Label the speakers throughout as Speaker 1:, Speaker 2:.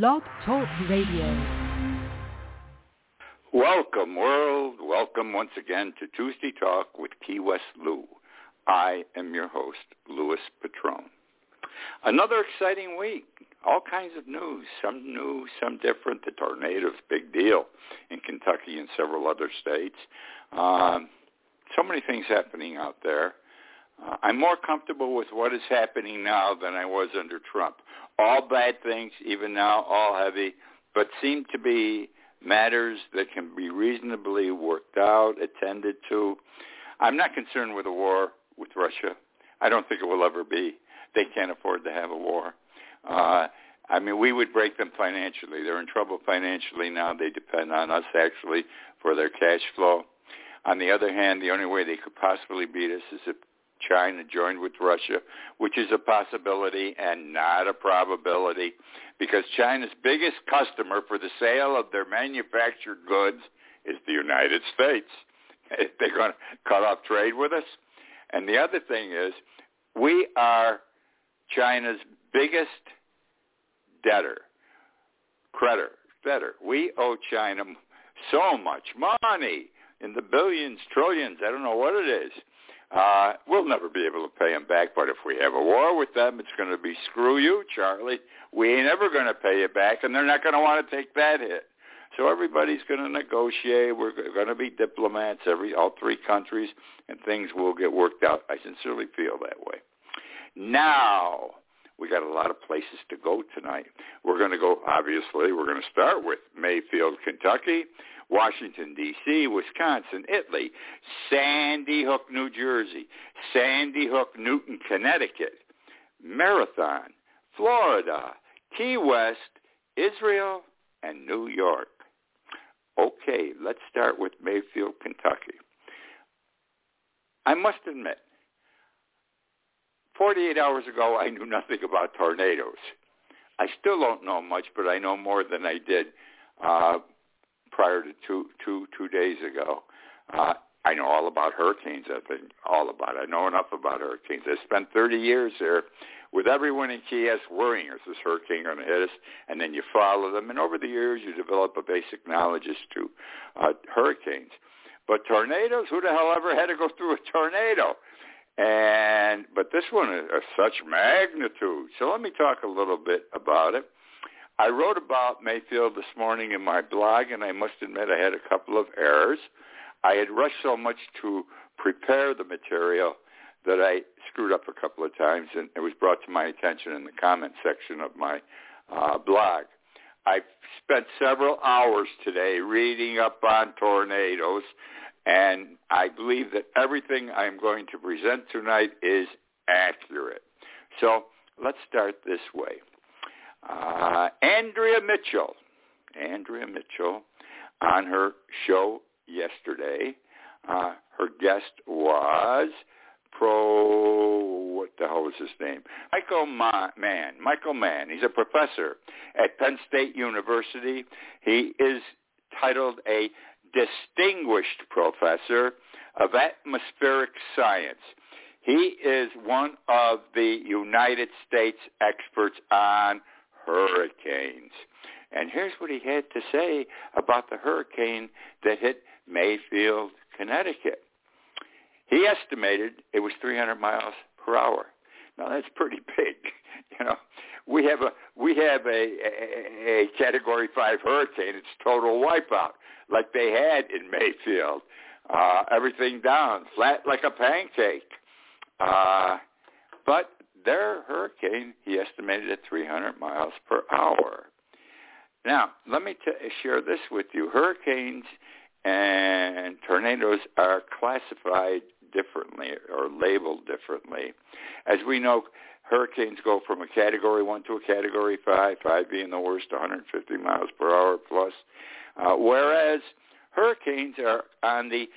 Speaker 1: Blog Talk Radio.
Speaker 2: Welcome, world. Welcome once again to Tuesday Talk with Key West Lou. I am your host, Louis Patron. Another exciting week. All kinds of news. Some new, some different. The tornadoes, big deal in Kentucky and several other states. Um, so many things happening out there. Uh, I'm more comfortable with what is happening now than I was under Trump. All bad things, even now, all heavy, but seem to be matters that can be reasonably worked out, attended to. I'm not concerned with a war with Russia. I don't think it will ever be. They can't afford to have a war. Uh, I mean, we would break them financially. They're in trouble financially now. They depend on us actually for their cash flow. On the other hand, the only way they could possibly beat us is if China joined with Russia, which is a possibility and not a probability because China's biggest customer for the sale of their manufactured goods is the United States. They're going to cut off trade with us. And the other thing is we are China's biggest debtor, creditor, debtor. We owe China so much money in the billions, trillions. I don't know what it is. Uh, we'll never be able to pay them back, but if we have a war with them, it's going to be screw you, Charlie. We ain't ever going to pay you back, and they're not going to want to take that hit. So everybody's going to negotiate. We're going to be diplomats, every all three countries, and things will get worked out. I sincerely feel that way. Now, we got a lot of places to go tonight. We're going to go, obviously, we're going to start with Mayfield, Kentucky. Washington, D.C., Wisconsin, Italy, Sandy Hook, New Jersey, Sandy Hook, Newtown, Connecticut, Marathon, Florida, Key West, Israel, and New York. Okay, let's start with Mayfield, Kentucky. I must admit, 48 hours ago, I knew nothing about tornadoes. I still don't know much, but I know more than I did uh, prior to two two two days ago. Uh, I know all about hurricanes. I've been all about. It. I know enough about hurricanes. I spent 30 years there with everyone in West worrying, is this hurricane going to hit us? And then you follow them, and over the years you develop a basic knowledge as to uh, hurricanes. But tornadoes, who the hell ever had to go through a tornado? And but this one is of such magnitude. So let me talk a little bit about it. I wrote about Mayfield this morning in my blog, and I must admit I had a couple of errors. I had rushed so much to prepare the material that I screwed up a couple of times, and it was brought to my attention in the comment section of my uh, blog. I spent several hours today reading up on tornadoes, and I believe that everything I'm going to present tonight is accurate. So let's start this way. Uh, Andrea Mitchell, Andrea Mitchell, on her show yesterday, uh, her guest was Pro, what the hell was his name? Michael Mann. Michael Mann. He's a professor at Penn State University. He is titled a distinguished professor of atmospheric science. He is one of the United States experts on hurricanes. And here's what he had to say about the hurricane that hit Mayfield, Connecticut. He estimated it was 300 miles per hour. Now that's pretty big. You know, we have a we have a, a, a category five hurricane. It's total wipeout, like they had in Mayfield. Uh, everything down, flat like a pancake. Uh, but their hurricane, he estimated at 300 miles per hour. Now, let me t- share this with you. Hurricanes and tornadoes are classified differently or labeled differently. As we know, hurricanes go from a category 1 to a category 5, 5 being the worst, 150 miles per hour plus, uh, whereas hurricanes are on the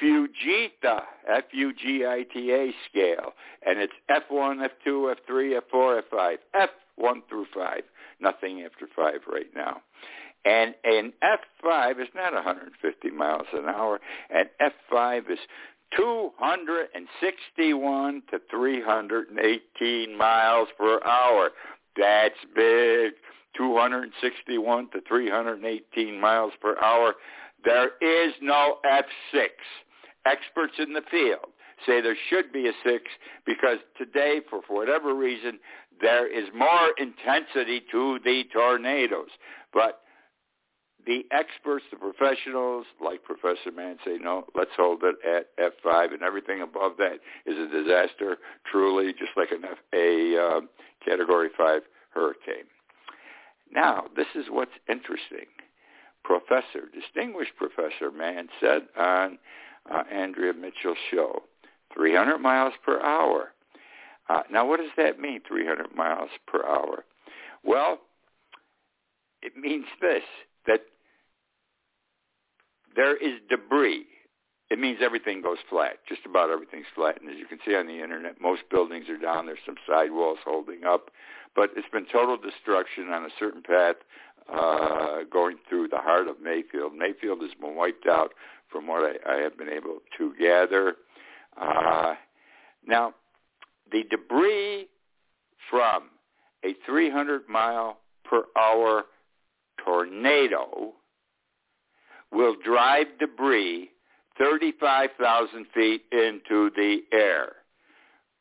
Speaker 2: Fujita, F-U-G-I-T-A scale, and it's F1, F2, F3, F4, F5, F1 through 5, nothing after 5 right now. And an F5 is not 150 miles an hour, and F5 is 261 to 318 miles per hour. That's big. 261 to 318 miles per hour. There is no F6. Experts in the field say there should be a 6 because today, for whatever reason, there is more intensity to the tornadoes. But the experts, the professionals, like Professor Mann, say, no, let's hold it at F5, and everything above that is a disaster, truly, just like an F, a uh, Category 5 hurricane. Now, this is what's interesting. Professor, distinguished Professor Mann said on uh, Andrea Mitchell's show, 300 miles per hour. Uh, now, what does that mean, 300 miles per hour? Well, it means this, that there is debris. It means everything goes flat. Just about everything's flat. And as you can see on the internet, most buildings are down. There's some sidewalls holding up. But it's been total destruction on a certain path uh, going through the heart of Mayfield. Mayfield has been wiped out from what I, I have been able to gather. Uh, now, the debris from a 300 mile per hour tornado will drive debris 35,000 feet into the air.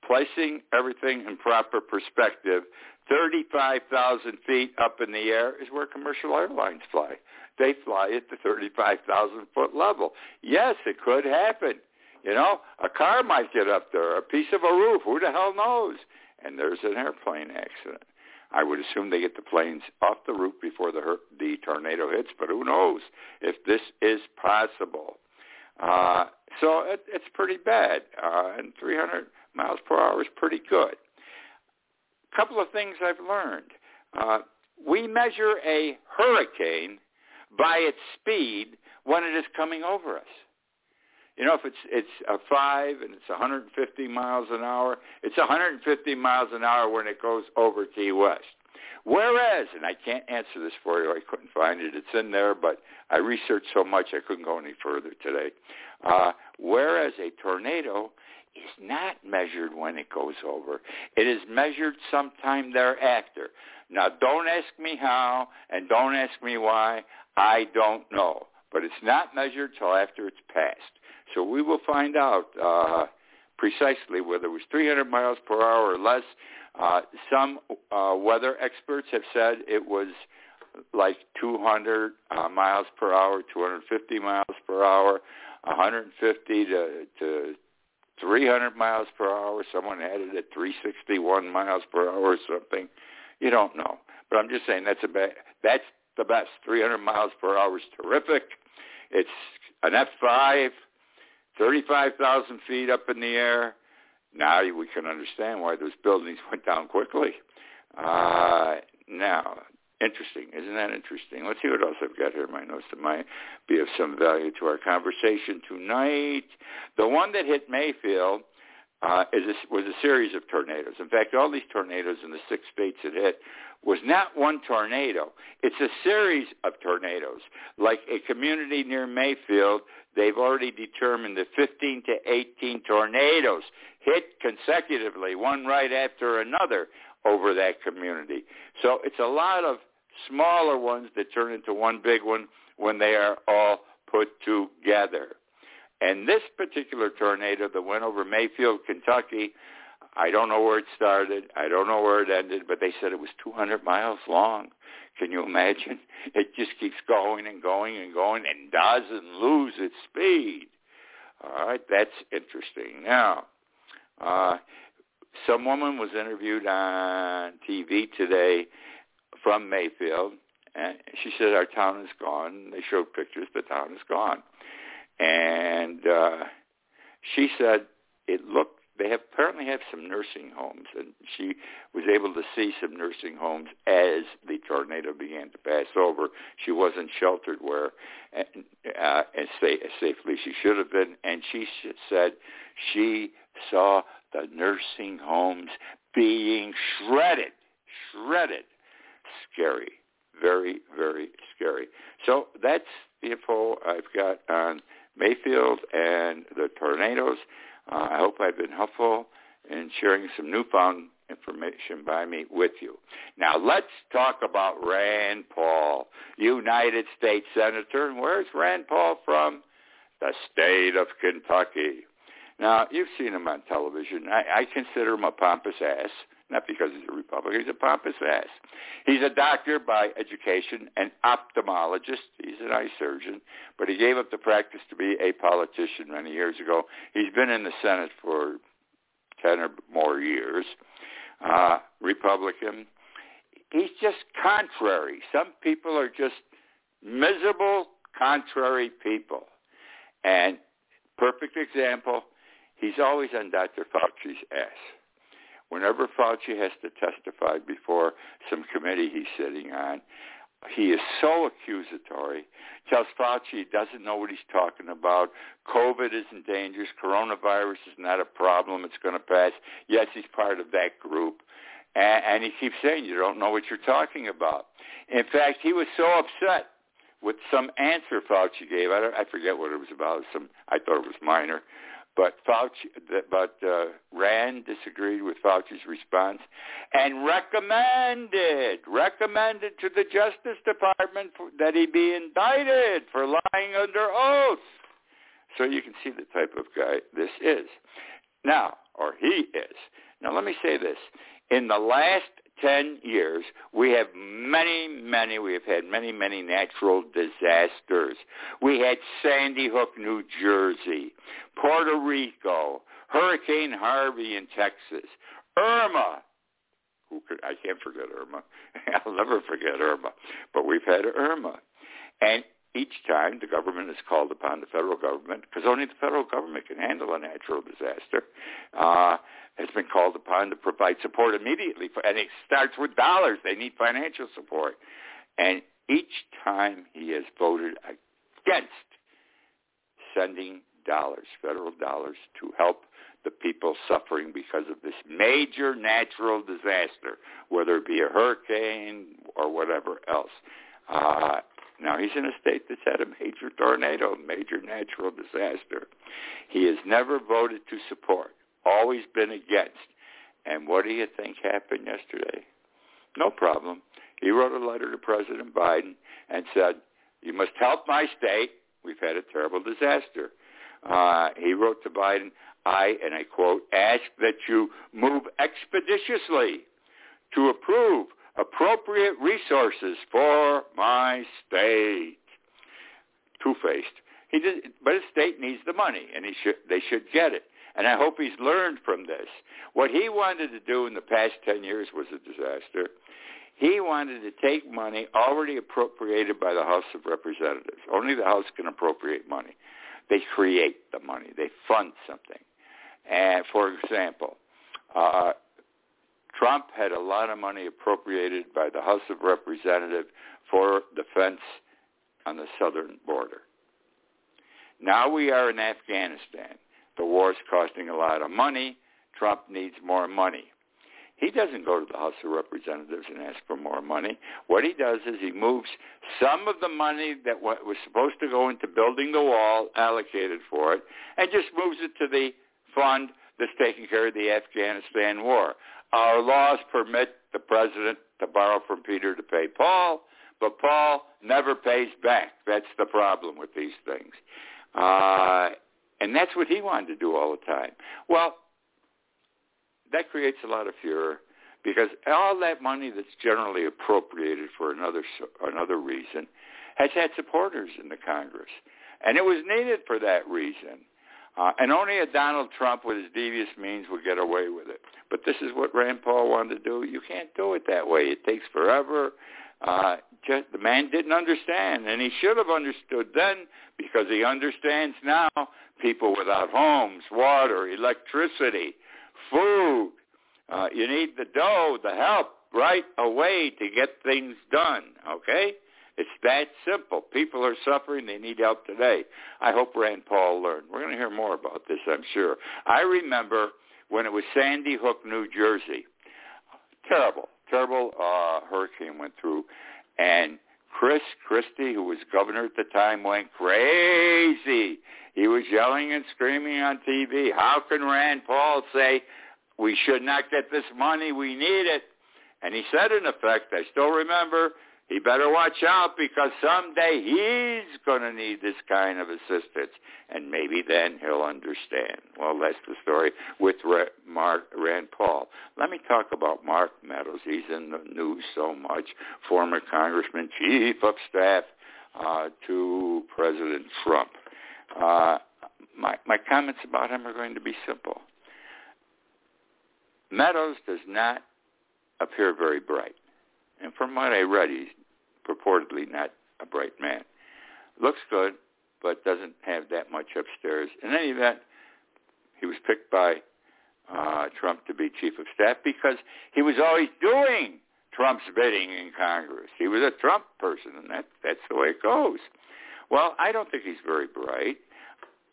Speaker 2: Placing everything in proper perspective, 35,000 feet up in the air is where commercial airlines fly. They fly at the 35,000 foot level. Yes, it could happen. You know, a car might get up there, a piece of a roof, who the hell knows? And there's an airplane accident. I would assume they get the planes off the roof before the the tornado hits, but who knows if this is possible. Uh, so it, it's pretty bad, uh, and 300 miles per hour is pretty good. A couple of things I've learned. Uh, we measure a hurricane by its speed when it is coming over us. You know, if it's it's a five and it's 150 miles an hour, it's 150 miles an hour when it goes over Key West. Whereas, and I can't answer this for you, I couldn't find it. It's in there, but I researched so much I couldn't go any further today. Uh, whereas a tornado is not measured when it goes over. It is measured sometime thereafter. Now, don't ask me how and don't ask me why. I don't know. But it's not measured till after it's passed. So we will find out uh, precisely whether it was 300 miles per hour or less. Uh, some uh, weather experts have said it was like 200 uh, miles per hour, 250 miles per hour, 150 to, to 300 miles per hour. Someone had it at 361 miles per hour or something. You don't know, but I'm just saying that's a that's the best. 300 miles per hour is terrific. It's an F5 35,000 feet up in the air. Now we can understand why those buildings went down quickly. Uh, now, interesting. Isn't that interesting? Let's see what else I've got here in my notes that might be of some value to our conversation tonight. The one that hit Mayfield uh, is a, was a series of tornadoes. In fact, all these tornadoes in the six states it hit was not one tornado. It's a series of tornadoes. Like a community near Mayfield, they've already determined that 15 to 18 tornadoes hit consecutively, one right after another, over that community. So it's a lot of smaller ones that turn into one big one when they are all put together. And this particular tornado that went over Mayfield, Kentucky, I don't know where it started. I don't know where it ended, but they said it was 200 miles long. Can you imagine? It just keeps going and going and going and doesn't lose its speed. All right, that's interesting. Now, uh, some woman was interviewed on TV today from Mayfield, and she said our town is gone. They showed pictures. The town is gone, and uh, she said it looked they have apparently have some nursing homes, and she was able to see some nursing homes as the tornado began to pass over. She wasn't sheltered where uh, as, safe, as safely she should have been, and she said she saw the nursing homes being shredded, shredded. Scary, very, very scary. So that's the info I've got on Mayfield and the tornadoes. Uh, I hope I've been helpful in sharing some newfound information by me with you. Now let's talk about Rand Paul, United States Senator. And where's Rand Paul from? The state of Kentucky. Now, you've seen him on television. I, I consider him a pompous ass, not because he's a Republican. He's a pompous ass. He's a doctor by education, an ophthalmologist. He's an eye surgeon, but he gave up the practice to be a politician many years ago. He's been in the Senate for 10 or more years. Uh, Republican. He's just contrary. Some people are just miserable, contrary people. And perfect example, he's always on Dr. Fauci's ass. Whenever Fauci has to testify before some committee he's sitting on, he is so accusatory, tells Fauci he doesn't know what he's talking about. COVID isn't dangerous. Coronavirus is not a problem. It's going to pass. Yes, he's part of that group. And, and he keeps saying, you don't know what you're talking about. In fact, he was so upset with some answer Fauci gave. I, I forget what it was about. Some I thought it was minor, but Fauci, but uh, Rand disagreed with Fauci's response and recommended recommended to the Justice Department that he be indicted for lying under oath. So you can see the type of guy this is. Now, or he is. Now let me say this. In the last 10 years, we have many, many, we have had many, many natural disasters. We had Sandy Hook, New Jersey, Puerto Rico, Hurricane Harvey in Texas, Irma. Who could, I can't forget Irma. I'll never forget Irma. But we've had Irma. And each time the government is called upon, the federal government, because only the federal government can handle a natural disaster, uh, has been called upon to provide support immediately. For, and it starts with dollars. They need financial support. And each time he has voted against sending dollars, federal dollars, to help the people suffering because of this major natural disaster, whether it be a hurricane or whatever else. Uh, now, he's in a state that's had a major tornado, major natural disaster. He has never voted to support, always been against. And what do you think happened yesterday? No problem. He wrote a letter to President Biden and said, you must help my state. We've had a terrible disaster. Uh, he wrote to Biden, I, and I quote, ask that you move expeditiously to approve appropriate resources for my state. Two-faced. He did, but his state needs the money, and he should, they should get it. And I hope he's learned from this. What he wanted to do in the past 10 years was a disaster. He wanted to take money already appropriated by the House of Representatives. Only the House can appropriate money. They create the money. They fund something. And for example, uh, Trump had a lot of money appropriated by the House of Representatives for defense on the southern border. Now we are in Afghanistan. The war is costing a lot of money. Trump needs more money. He doesn't go to the House of Representatives and ask for more money. What he does is he moves some of the money that was supposed to go into building the wall, allocated for it, and just moves it to the fund that's taking care of the Afghanistan war. Our laws permit the president to borrow from Peter to pay Paul, but Paul never pays back. That's the problem with these things. Uh, and that's what he wanted to do all the time. Well, that creates a lot of furor because all that money that's generally appropriated for another another reason has had supporters in the Congress, and it was needed for that reason. Uh, and only a Donald Trump with his devious means would get away with it. But this is what Rand Paul wanted to do. You can't do it that way. It takes forever. Uh, just, the man didn't understand, and he should have understood then because he understands now. People without homes, water, electricity, food. Uh, you need the dough, the help right away to get things done. Okay. It's that simple. People are suffering. They need help today. I hope Rand Paul learned. We're going to hear more about this, I'm sure. I remember when it was Sandy Hook, New Jersey. Terrible, terrible uh, hurricane went through. And Chris Christie, who was governor at the time, went crazy. He was yelling and screaming on TV. How can Rand Paul say we should not get this money. We need it. And he said, in effect, I still remember, he better watch out because someday he's going to need this kind of assistance. And maybe then he'll understand. Well, that's the story with Mark Rand Paul. Let me talk about Mark Meadows. He's in the news so much. Former Congressman, Chief of Staff uh, to President Trump. Uh, my, my comments about him are going to be simple. Meadows does not appear very bright. And from what I read, he's purportedly not a bright man. Looks good, but doesn't have that much upstairs. In any event, he was picked by uh, Trump to be chief of staff because he was always doing Trump's bidding in Congress. He was a Trump person, and that, that's the way it goes. Well, I don't think he's very bright.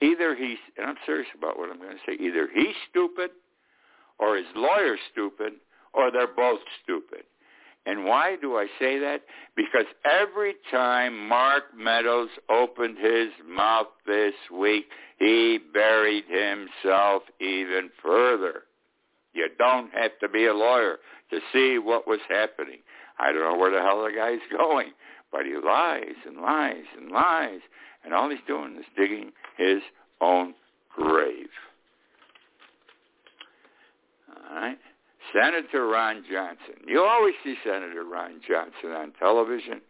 Speaker 2: Either he's, and I'm serious about what I'm going to say, either he's stupid or his lawyer's stupid or they're both stupid. And why do I say that? Because every time Mark Meadows opened his mouth this week, he buried himself even further. You don't have to be a lawyer to see what was happening. I don't know where the hell the guy's going, but he lies and lies and lies, and all he's doing is digging his own grave. All right? Senator Ron Johnson. You always see Senator Ron Johnson on television.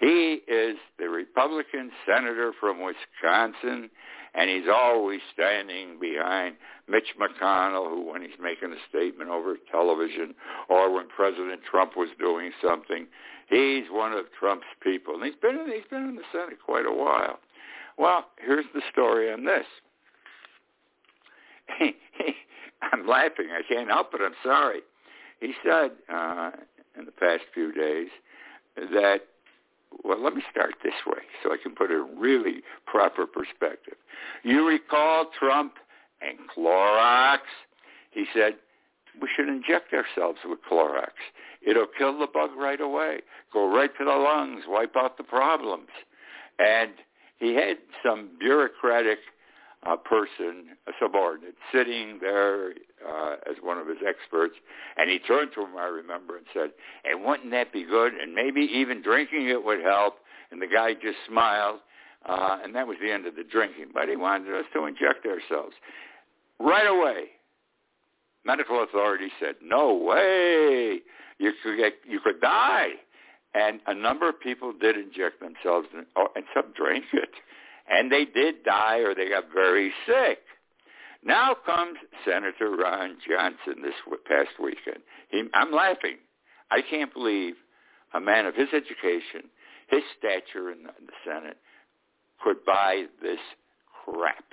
Speaker 2: He is the Republican senator from Wisconsin, and he's always standing behind Mitch McConnell, who, when he's making a statement over television, or when President Trump was doing something, he's one of Trump's people. And he's been in, he's been in the Senate quite a while. Well, here's the story on this. I'm laughing. I can't help it. I'm sorry. He said uh, in the past few days that, well, let me start this way so I can put a really proper perspective. You recall Trump and Clorox? He said, we should inject ourselves with Clorox. It'll kill the bug right away, go right to the lungs, wipe out the problems. And he had some bureaucratic uh, person, a subordinate, sitting there uh, as one of his experts, and he turned to him, I remember, and said, "And wouldn't that be good? And maybe even drinking it would help." And the guy just smiled, uh, and that was the end of the drinking. But he wanted us to inject ourselves right away. Medical authorities said, "No way! You could get, you could die." And a number of people did inject themselves, and, oh, and some drank it and they did die or they got very sick. Now comes Senator Ron Johnson this past weekend. He, I'm laughing. I can't believe a man of his education, his stature in the, in the Senate, could buy this crap.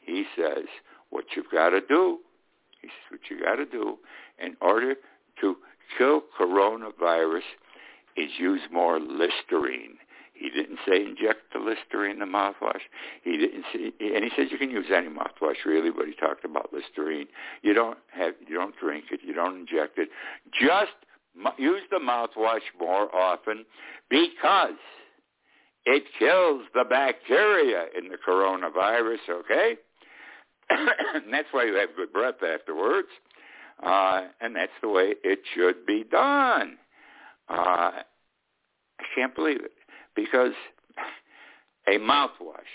Speaker 2: He says, what you've got to do, he says, what you got to do in order to kill coronavirus is use more Listerine. He didn't say inject the Listerine, in the mouthwash. He didn't say, and he says you can use any mouthwash really, but he talked about Listerine. You don't have, you don't drink it, you don't inject it. Just use the mouthwash more often because it kills the bacteria in the coronavirus. Okay, and that's why you have good breath afterwards. Uh, and that's the way it should be done. Uh, I can't believe it because a mouthwash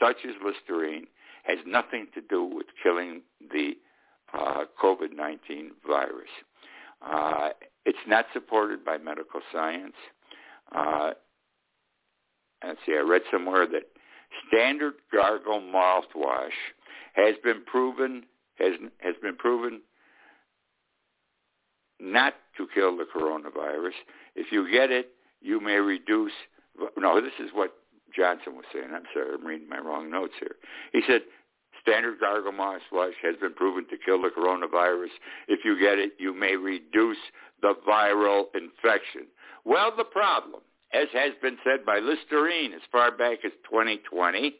Speaker 2: such as Listerine has nothing to do with killing the uh, COVID-19 virus. Uh, it's not supported by medical science. Uh, and see, I read somewhere that standard gargle mouthwash has been proven has has been proven not to kill the coronavirus. If you get it, you may reduce. No, this is what Johnson was saying. I'm sorry, I'm reading my wrong notes here. He said, standard gargle mouthwash has been proven to kill the coronavirus. If you get it, you may reduce the viral infection. Well, the problem, as has been said by Listerine as far back as 2020,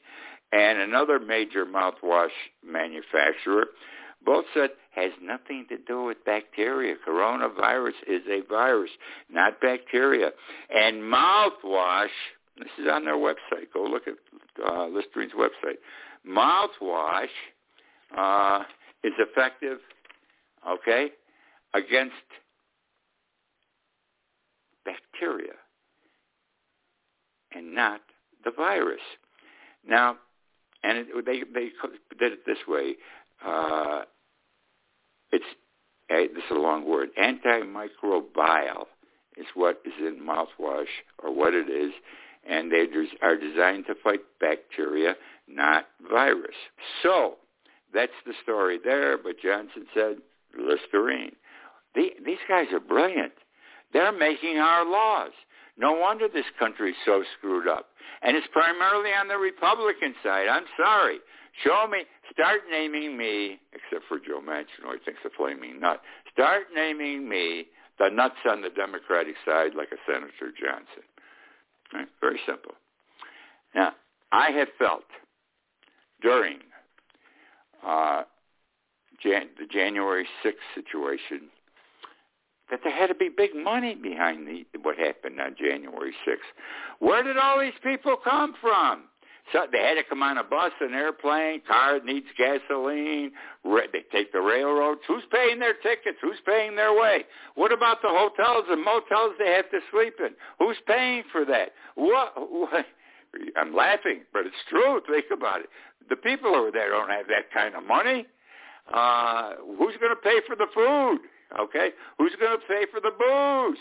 Speaker 2: and another major mouthwash manufacturer, both said has nothing to do with bacteria. Coronavirus is a virus, not bacteria. And mouthwash, this is on their website. Go look at uh, Listerine's website. Mouthwash uh, is effective okay, against bacteria and not the virus. Now, and it, they they did it this way. Uh, it's eh, this is a long word. Antimicrobial is what is in mouthwash or what it is, and they are designed to fight bacteria, not virus. So that's the story there. But Johnson said Listerine. The, these guys are brilliant. They're making our laws. No wonder this country's so screwed up. And it's primarily on the Republican side. I'm sorry. Show me, start naming me, except for Joe Manchin, who I think's a flaming nut. Start naming me the nuts on the Democratic side like a Senator Johnson. Right? Very simple. Now, I have felt during uh, Jan- the January 6th situation that there had to be big money behind the, what happened on January 6th. Where did all these people come from? So they had to come on a bus, an airplane, car needs gasoline. They take the railroads. Who's paying their tickets? Who's paying their way? What about the hotels and motels they have to sleep in? Who's paying for that? What? what? I'm laughing, but it's true. Think about it. The people over there don't have that kind of money. Uh, who's going to pay for the food? Okay, who's going to pay for the booze?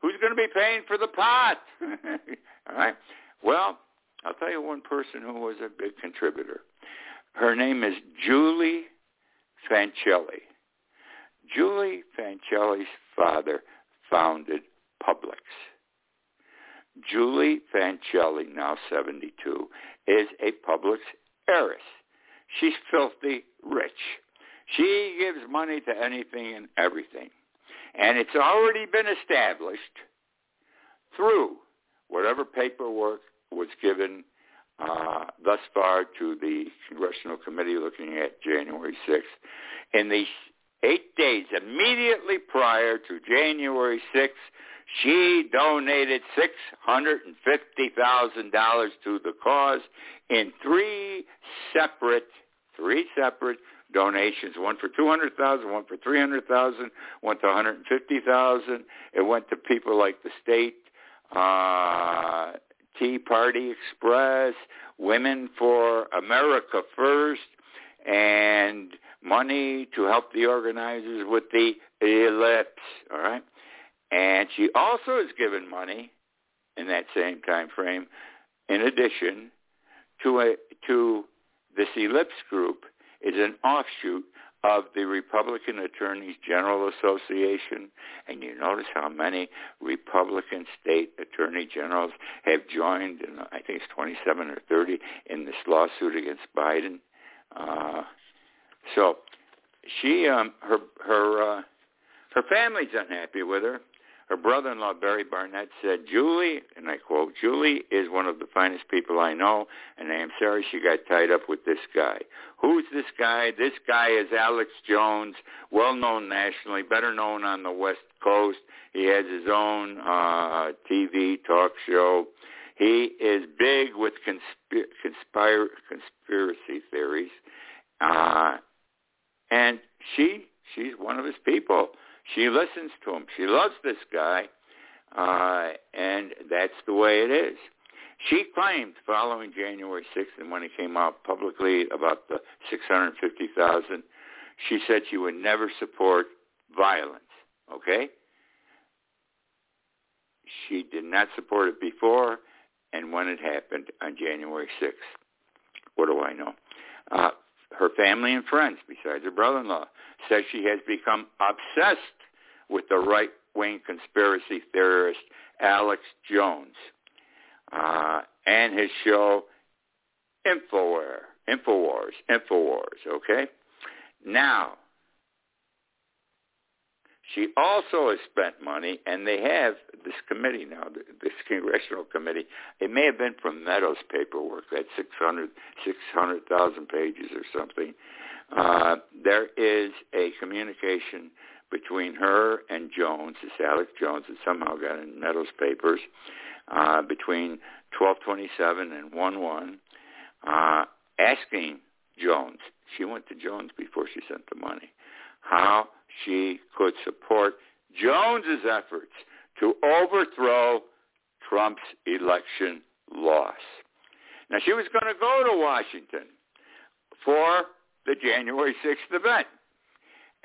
Speaker 2: Who's going to be paying for the pot? All right. Well, I'll tell you one person who was a big contributor. Her name is Julie Fancelli. Julie Fancelli's father founded Publix. Julie Fancelli, now 72, is a Publix heiress. She's filthy rich. She gives money to anything and everything. And it's already been established through whatever paperwork was given uh, thus far to the Congressional Committee looking at January 6th. In the eight days immediately prior to January 6th, she donated $650,000 to the cause in three separate, three separate donations. One for two hundred thousand, one for three hundred thousand, one to one hundred and fifty thousand. It went to people like the state uh, Tea Party Express, Women for America First, and money to help the organizers with the ellipse. All right, and she also has given money in that same time frame, in addition to a to this ellipse group is an offshoot of the Republican Attorneys General Association. And you notice how many Republican state attorney generals have joined, in, I think it's 27 or 30, in this lawsuit against Biden. Uh, so she, um, her, her, uh, her family's unhappy with her. Her brother-in-law, Barry Barnett, said, Julie, and I quote, Julie is one of the finest people I know, and I am sorry she got tied up with this guy. Who's this guy? This guy is Alex Jones, well-known nationally, better known on the West Coast. He has his own uh, TV talk show. He is big with consp- conspire- conspiracy theories. Uh, and she, she's one of his people. She listens to him. She loves this guy, uh, and that's the way it is. She claimed following January 6th and when it came out publicly about the 650,000, she said she would never support violence, okay? She did not support it before and when it happened on January 6th. What do I know? Uh, her family and friends, besides her brother-in-law, says she has become obsessed with the right-wing conspiracy theorist Alex Jones uh, and his show Infowar, Infowars, Infowars, okay? Now, she also has spent money, and they have this committee now, this congressional committee. It may have been from Meadows' paperwork, that 600 600,000 pages or something. Uh, there is a communication between her and Jones, this Alex Jones, that somehow got in Meadows' papers, uh, between 1227 and 1-1, uh, asking Jones, she went to Jones before she sent the money, how she could support Jones's efforts to overthrow Trump's election loss. Now, she was going to go to Washington for the January 6th event.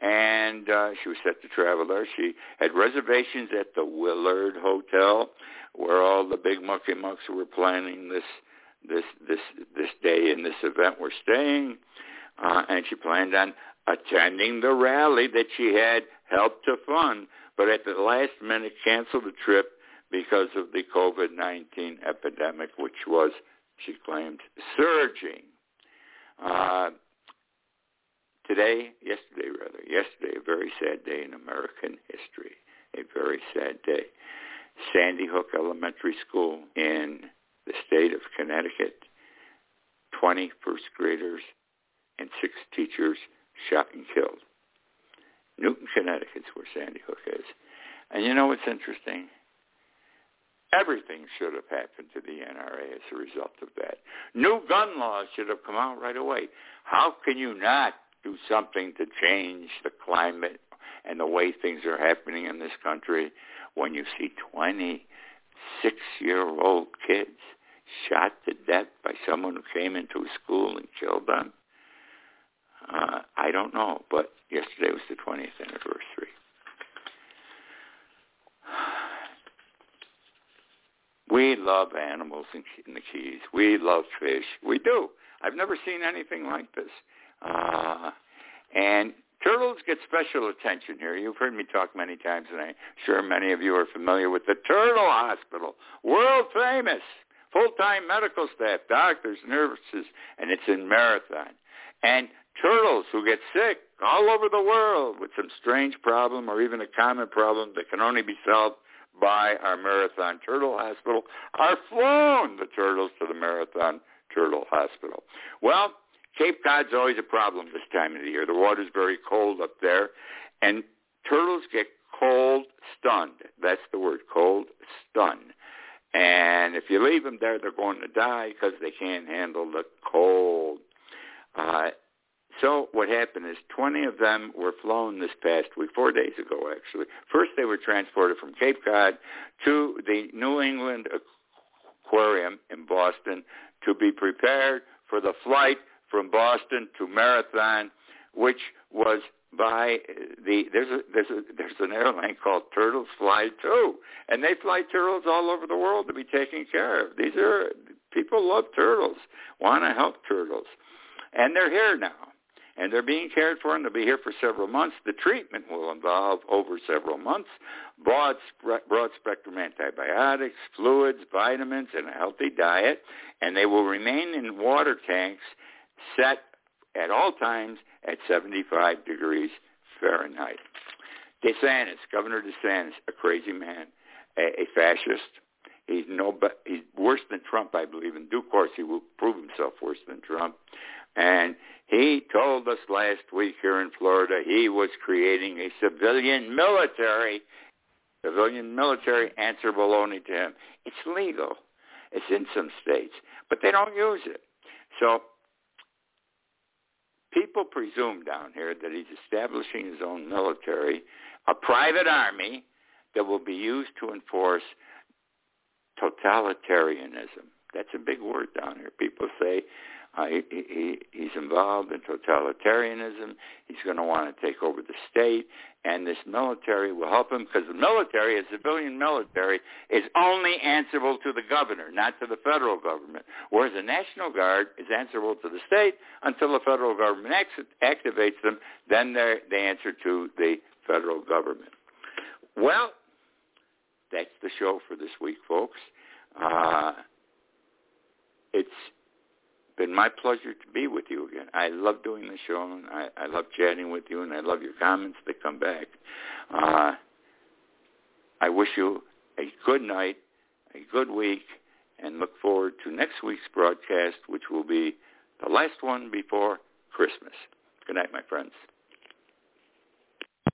Speaker 2: And uh, she was set to travel there. She had reservations at the Willard Hotel, where all the big mucky mucks were planning this this this this day and this event were staying. Uh, and she planned on attending the rally that she had helped to fund, but at the last minute canceled the trip because of the COVID-19 epidemic, which was, she claimed, surging. Uh, today, yesterday rather, yesterday, a very sad day in American history, a very sad day. Sandy Hook Elementary School in the state of Connecticut, 20 first graders and six teachers shot and killed. Newtown, Connecticut's where Sandy Hook is. And you know what's interesting? Everything should have happened to the NRA as a result of that. New gun laws should have come out right away. How can you not do something to change the climate and the way things are happening in this country when you see 26-year-old kids shot to death by someone who came into a school and killed them? Uh, I don't know, but yesterday was the 20th anniversary. We love animals in, in the Keys. We love fish. We do. I've never seen anything like this. Uh, and turtles get special attention here. You've heard me talk many times, and I'm sure many of you are familiar with the Turtle Hospital, world famous, full-time medical staff, doctors, nurses, and it's in Marathon. And turtles who get sick all over the world with some strange problem or even a common problem that can only be solved by our Marathon Turtle Hospital are flown, the turtles, to the Marathon Turtle Hospital. Well, Cape Cod's always a problem this time of the year. The water's very cold up there, and turtles get cold stunned. That's the word, cold stunned. And if you leave them there, they're going to die because they can't handle the cold. Uh, so what happened is 20 of them were flown this past week, four days ago actually. First they were transported from Cape Cod to the New England Aquarium in Boston to be prepared for the flight from Boston to Marathon, which was by the there's a there's a there's an airline called Turtles Fly Too, and they fly turtles all over the world to be taken care of. These are people love turtles, want to help turtles, and they're here now and they're being cared for, and they'll be here for several months. The treatment will involve over several months broad, broad spectrum antibiotics, fluids, vitamins, and a healthy diet, and they will remain in water tanks set at all times at 75 degrees Fahrenheit. DeSantis, Governor DeSantis, a crazy man, a, a fascist. He's no, he's worse than Trump, I believe. In due course, he will prove himself worse than Trump. And he told us last week here in Florida he was creating a civilian military. Civilian military answerable only to him. It's legal. It's in some states, but they don't use it. So people presume down here that he's establishing his own military, a private army that will be used to enforce totalitarianism. That's a big word down here. People say uh, he, he, he's involved in totalitarianism. He's going to want to take over the state, and this military will help him because the military, a civilian military, is only answerable to the governor, not to the federal government. Whereas the National Guard is answerable to the state until the federal government ex- activates them. Then they they answer to the federal government. Well, that's the show for this week, folks. Uh, it's been my pleasure to be with you again. I love doing the show, and I, I love chatting with you, and I love your comments that come back. Uh, I wish you a good night, a good week, and look forward to next week's broadcast, which will be the last one before Christmas. Good night, my friends.